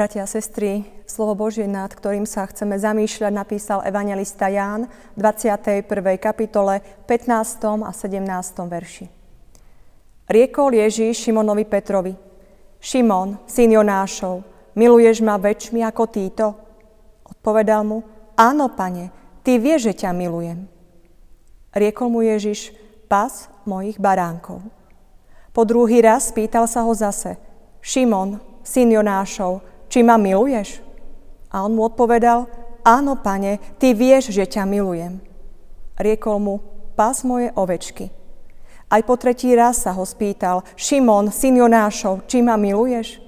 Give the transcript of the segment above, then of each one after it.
Bratia a sestry, slovo Božie, nad ktorým sa chceme zamýšľať, napísal evangelista Ján v 21. kapitole 15. a 17. verši. Riekol Ježíš Šimonovi Petrovi, Šimon, syn Jonášov, miluješ ma väčšmi ako títo? Odpovedal mu, áno, pane, ty vieš, že ťa milujem. Riekol mu Ježiš, pas mojich baránkov. Po druhý raz spýtal sa ho zase, Šimon, syn Jonášov, či ma miluješ? A on mu odpovedal, áno, pane, ty vieš, že ťa milujem. Riekol mu, pás moje ovečky. Aj po tretí raz sa ho spýtal, Šimon, syn Jonášov, či ma miluješ?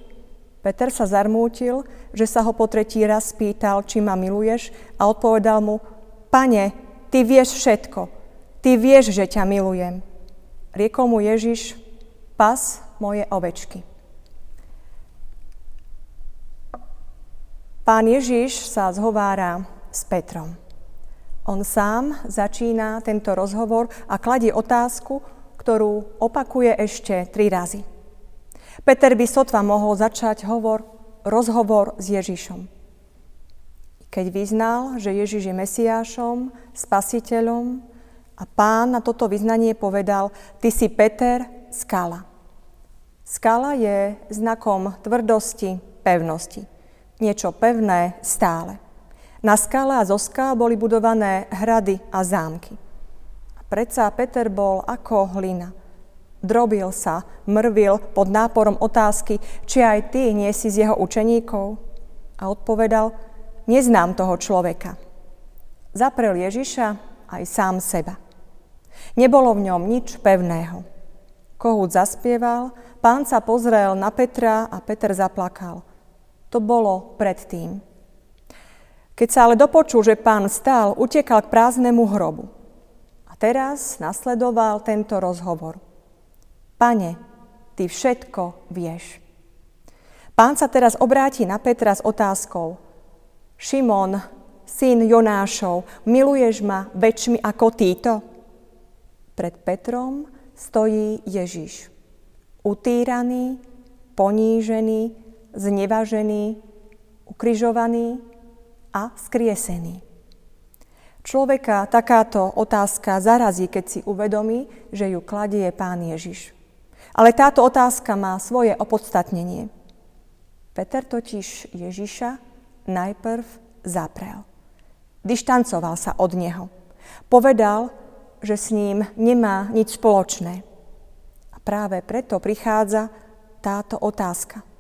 Peter sa zarmútil, že sa ho po tretí raz spýtal, či ma miluješ a odpovedal mu, pane, ty vieš všetko, ty vieš, že ťa milujem. Riekol mu Ježiš, pas moje ovečky. Pán Ježiš sa zhovára s Petrom. On sám začína tento rozhovor a kladie otázku, ktorú opakuje ešte tri razy. Peter by sotva mohol začať hovor, rozhovor s Ježišom. Keď vyznal, že Ježiš je Mesiášom, Spasiteľom a pán na toto vyznanie povedal, ty si Peter, skala. Skala je znakom tvrdosti, pevnosti niečo pevné stále. Na skale a zo skál boli budované hrady a zámky. A predsa Peter bol ako hlina. Drobil sa, mrvil pod náporom otázky, či aj ty nie si z jeho učeníkov. A odpovedal, neznám toho človeka. Zaprel Ježiša aj sám seba. Nebolo v ňom nič pevného. Kohút zaspieval, pán sa pozrel na Petra a Peter zaplakal – to bolo predtým. Keď sa ale dopočul, že pán stál, utekal k prázdnemu hrobu. A teraz nasledoval tento rozhovor. Pane, ty všetko vieš. Pán sa teraz obráti na Petra s otázkou. Šimon, syn Jonášov, miluješ ma väčšmi ako títo? Pred Petrom stojí Ježiš. Utýraný, ponížený, znevažený, ukrižovaný a skriesený. Človeka takáto otázka zarazí, keď si uvedomí, že ju kladie pán Ježiš. Ale táto otázka má svoje opodstatnenie. Peter totiž Ježiša najprv zaprel. Dištancoval sa od neho. Povedal, že s ním nemá nič spoločné. A práve preto prichádza táto otázka.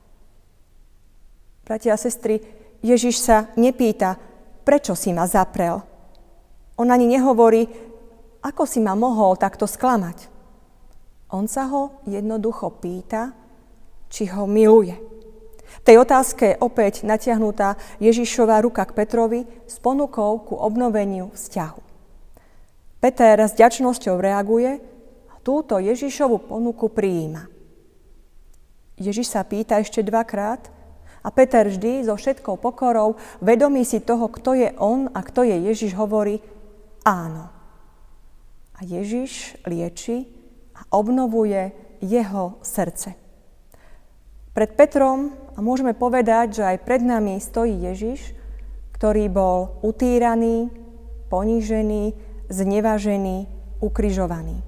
Bratia a sestry, Ježiš sa nepýta, prečo si ma zaprel. On ani nehovorí, ako si ma mohol takto sklamať. On sa ho jednoducho pýta, či ho miluje. V tej otázke opäť natiahnutá Ježišová ruka k Petrovi s ponukou ku obnoveniu vzťahu. Peter s ďačnosťou reaguje a túto Ježišovu ponuku prijíma. Ježiš sa pýta ešte dvakrát, a Peter vždy so všetkou pokorou, vedomý si toho, kto je on a kto je Ježiš, hovorí áno. A Ježiš lieči a obnovuje jeho srdce. Pred Petrom, a môžeme povedať, že aj pred nami stojí Ježiš, ktorý bol utýraný, ponížený, znevažený, ukrižovaný.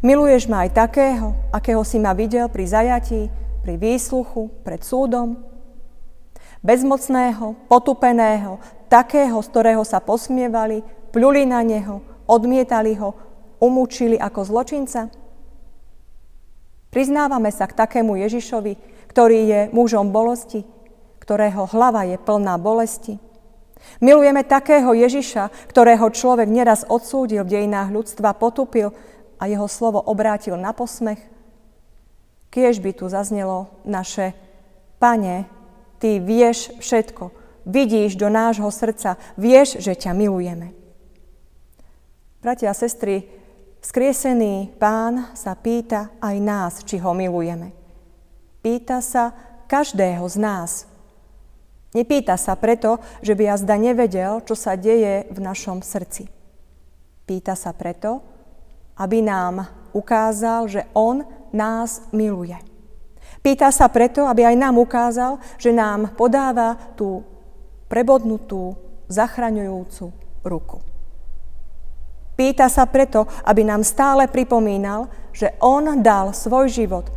Miluješ ma aj takého, akého si ma videl pri zajatí, pri výsluchu pred súdom, bezmocného, potupeného, takého, z ktorého sa posmievali, pľuli na neho, odmietali ho, umúčili ako zločinca? Priznávame sa k takému Ježišovi, ktorý je mužom bolesti, ktorého hlava je plná bolesti. Milujeme takého Ježiša, ktorého človek neraz odsúdil v dejinách ľudstva, potupil a jeho slovo obrátil na posmech. Kiež by tu zaznelo naše Pane, Ty vieš všetko, vidíš do nášho srdca, vieš, že ťa milujeme. Bratia a sestry, skriesený pán sa pýta aj nás, či ho milujeme. Pýta sa každého z nás. Nepýta sa preto, že by jazda nevedel, čo sa deje v našom srdci. Pýta sa preto, aby nám ukázal, že on nás miluje. Pýta sa preto, aby aj nám ukázal, že nám podáva tú prebodnutú, zachraňujúcu ruku. Pýta sa preto, aby nám stále pripomínal, že On dal svoj život,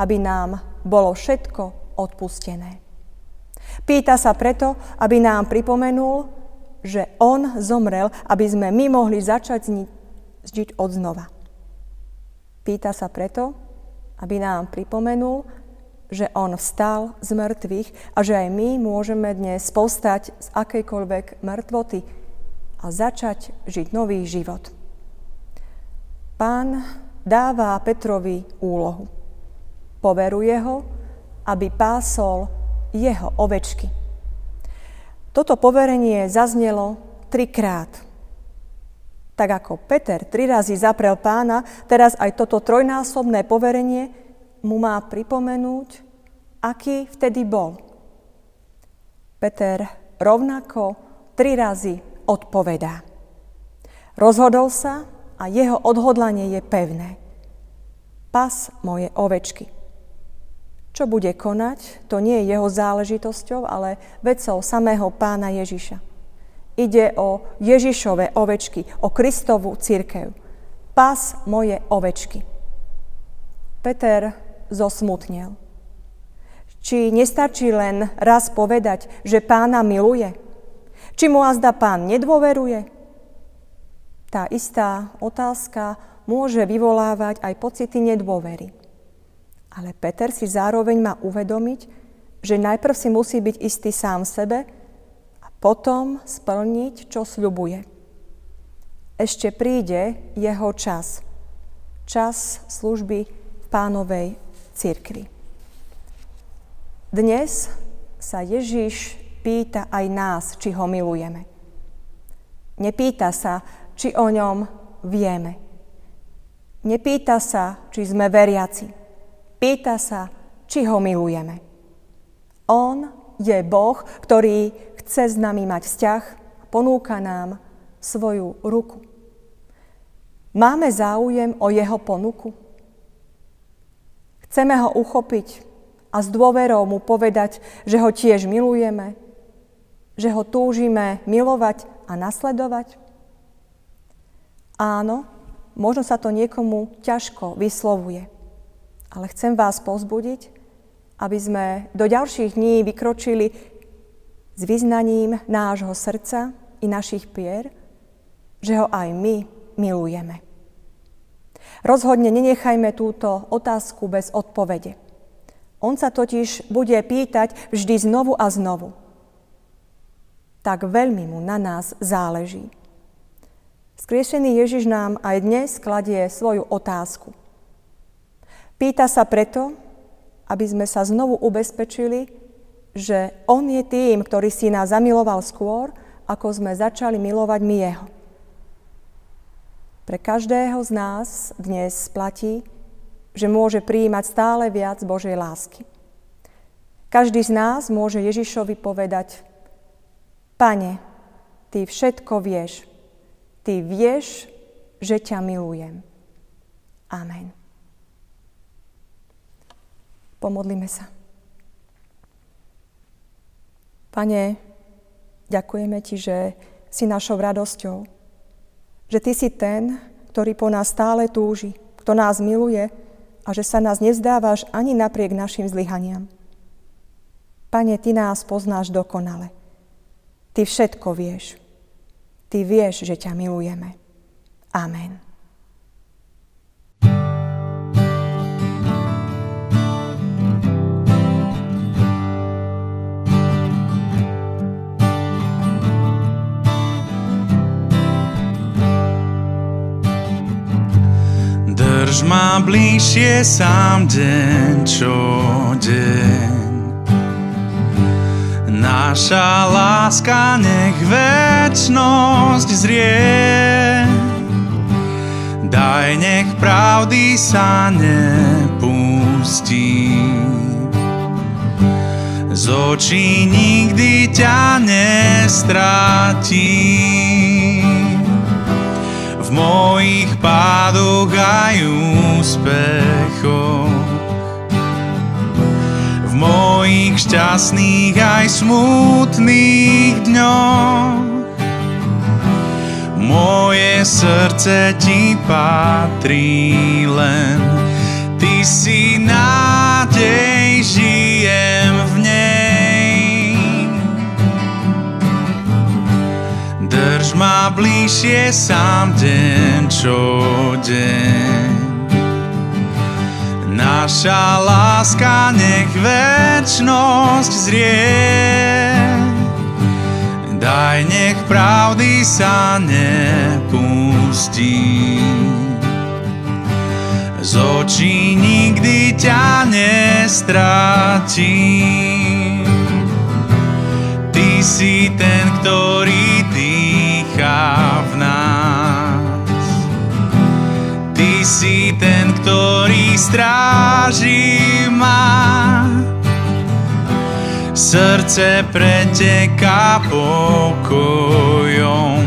aby nám bolo všetko odpustené. Pýta sa preto, aby nám pripomenul, že On zomrel, aby sme my mohli začať žiť od znova. Pýta sa preto, aby nám pripomenul, že On vstal z mŕtvych a že aj my môžeme dnes povstať z akejkoľvek mŕtvoty a začať žiť nový život. Pán dáva Petrovi úlohu. Poveruje ho, aby pásol jeho ovečky. Toto poverenie zaznelo trikrát. Tak ako Peter tri razy zaprel pána, teraz aj toto trojnásobné poverenie mu má pripomenúť, aký vtedy bol. Peter rovnako tri razy odpovedá. Rozhodol sa a jeho odhodlanie je pevné. Pas moje ovečky. Čo bude konať, to nie je jeho záležitosťou, ale vecou samého pána Ježiša. Ide o Ježišové ovečky, o Kristovú církev. Pas moje ovečky. Peter zosmutnil. Či nestačí len raz povedať, že pána miluje? Či mu azda pán nedôveruje? Tá istá otázka môže vyvolávať aj pocity nedôvery. Ale Peter si zároveň má uvedomiť, že najprv si musí byť istý sám sebe potom splniť, čo sľubuje. Ešte príde jeho čas. Čas služby pánovej cirkvi. Dnes sa Ježiš pýta aj nás, či ho milujeme. Nepýta sa, či o ňom vieme. Nepýta sa, či sme veriaci. Pýta sa, či ho milujeme. On je Boh, ktorý chce s nami mať vzťah a ponúka nám svoju ruku. Máme záujem o jeho ponuku? Chceme ho uchopiť a s dôverou mu povedať, že ho tiež milujeme, že ho túžime milovať a nasledovať? Áno, možno sa to niekomu ťažko vyslovuje, ale chcem vás pozbudiť, aby sme do ďalších dní vykročili s vyznaním nášho srdca i našich pier, že ho aj my milujeme. Rozhodne nenechajme túto otázku bez odpovede. On sa totiž bude pýtať vždy znovu a znovu. Tak veľmi mu na nás záleží. Skriešený Ježiš nám aj dnes kladie svoju otázku. Pýta sa preto, aby sme sa znovu ubezpečili, že On je tým, ktorý si nás zamiloval skôr, ako sme začali milovať my Jeho. Pre každého z nás dnes platí, že môže prijímať stále viac Božej lásky. Každý z nás môže Ježišovi povedať, Pane, Ty všetko vieš. Ty vieš, že ťa milujem. Amen. Pomodlíme sa. Pane, ďakujeme Ti, že si našou radosťou, že Ty si ten, ktorý po nás stále túži, kto nás miluje a že sa nás nevzdávaš ani napriek našim zlyhaniam. Pane, Ty nás poznáš dokonale. Ty všetko vieš. Ty vieš, že ťa milujeme. Amen. Ma bližšie sám deň čo deň. Naša láska nech väčnosť zrie. Daj, nech pravdy sa nepustí. Z očí nikdy ťa nestratím mojich pádoch aj úspechoch. mojich šťastných aj smutných dňoch. Moje srdce ti patrí len, ty si nádej, Ma bližšie sám deň čo deň. Naša láska nech väčnosť zrie. Daj, nech pravdy sa nepustí. Z očí nikdy ťa nestratí. Ty si ten, ktorý dýcha stráži ma. Srdce preteká pokojom,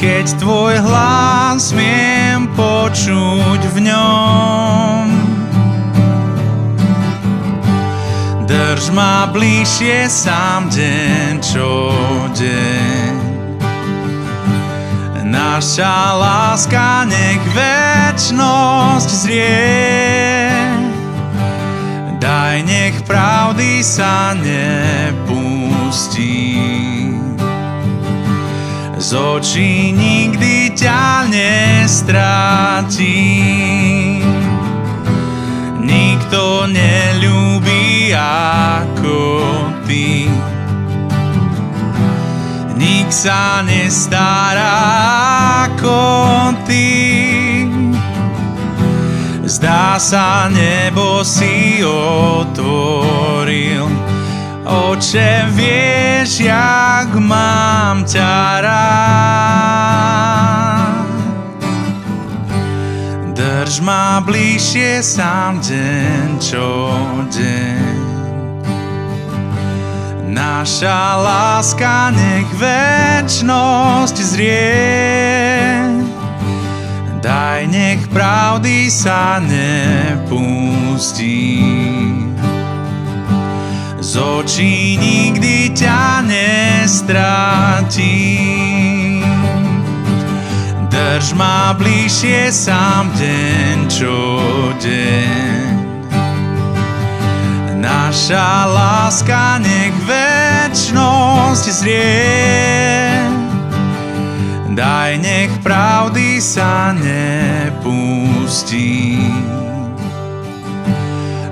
keď tvoj hlas smiem počuť v ňom. Drž ma bližšie sám deň čo deň. Naša láska nech väčnosť zrie. Daj, nech pravdy sa nepustí. Z očí nikdy ťa nestratí. Nikto neľúbi ako Sa nestará ako ty. Zdá sa, nebo si otvoril. Oče, vieš, jak mám ťa rád. Drž ma bližšie sám deň čo deň. Naša láska nech väčnosť zrie. Daj, nech pravdy sa nepustí. Z očí nikdy ťa nestratí. Drž ma bližšie sám deň čo deň. Naša láska nech väčnosť zrie. Daj, nech pravdy sa nepustí.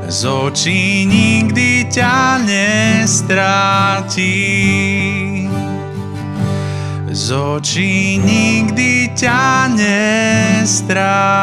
Z očí nikdy ťa nestratí. Z očí nikdy ťa nestratí.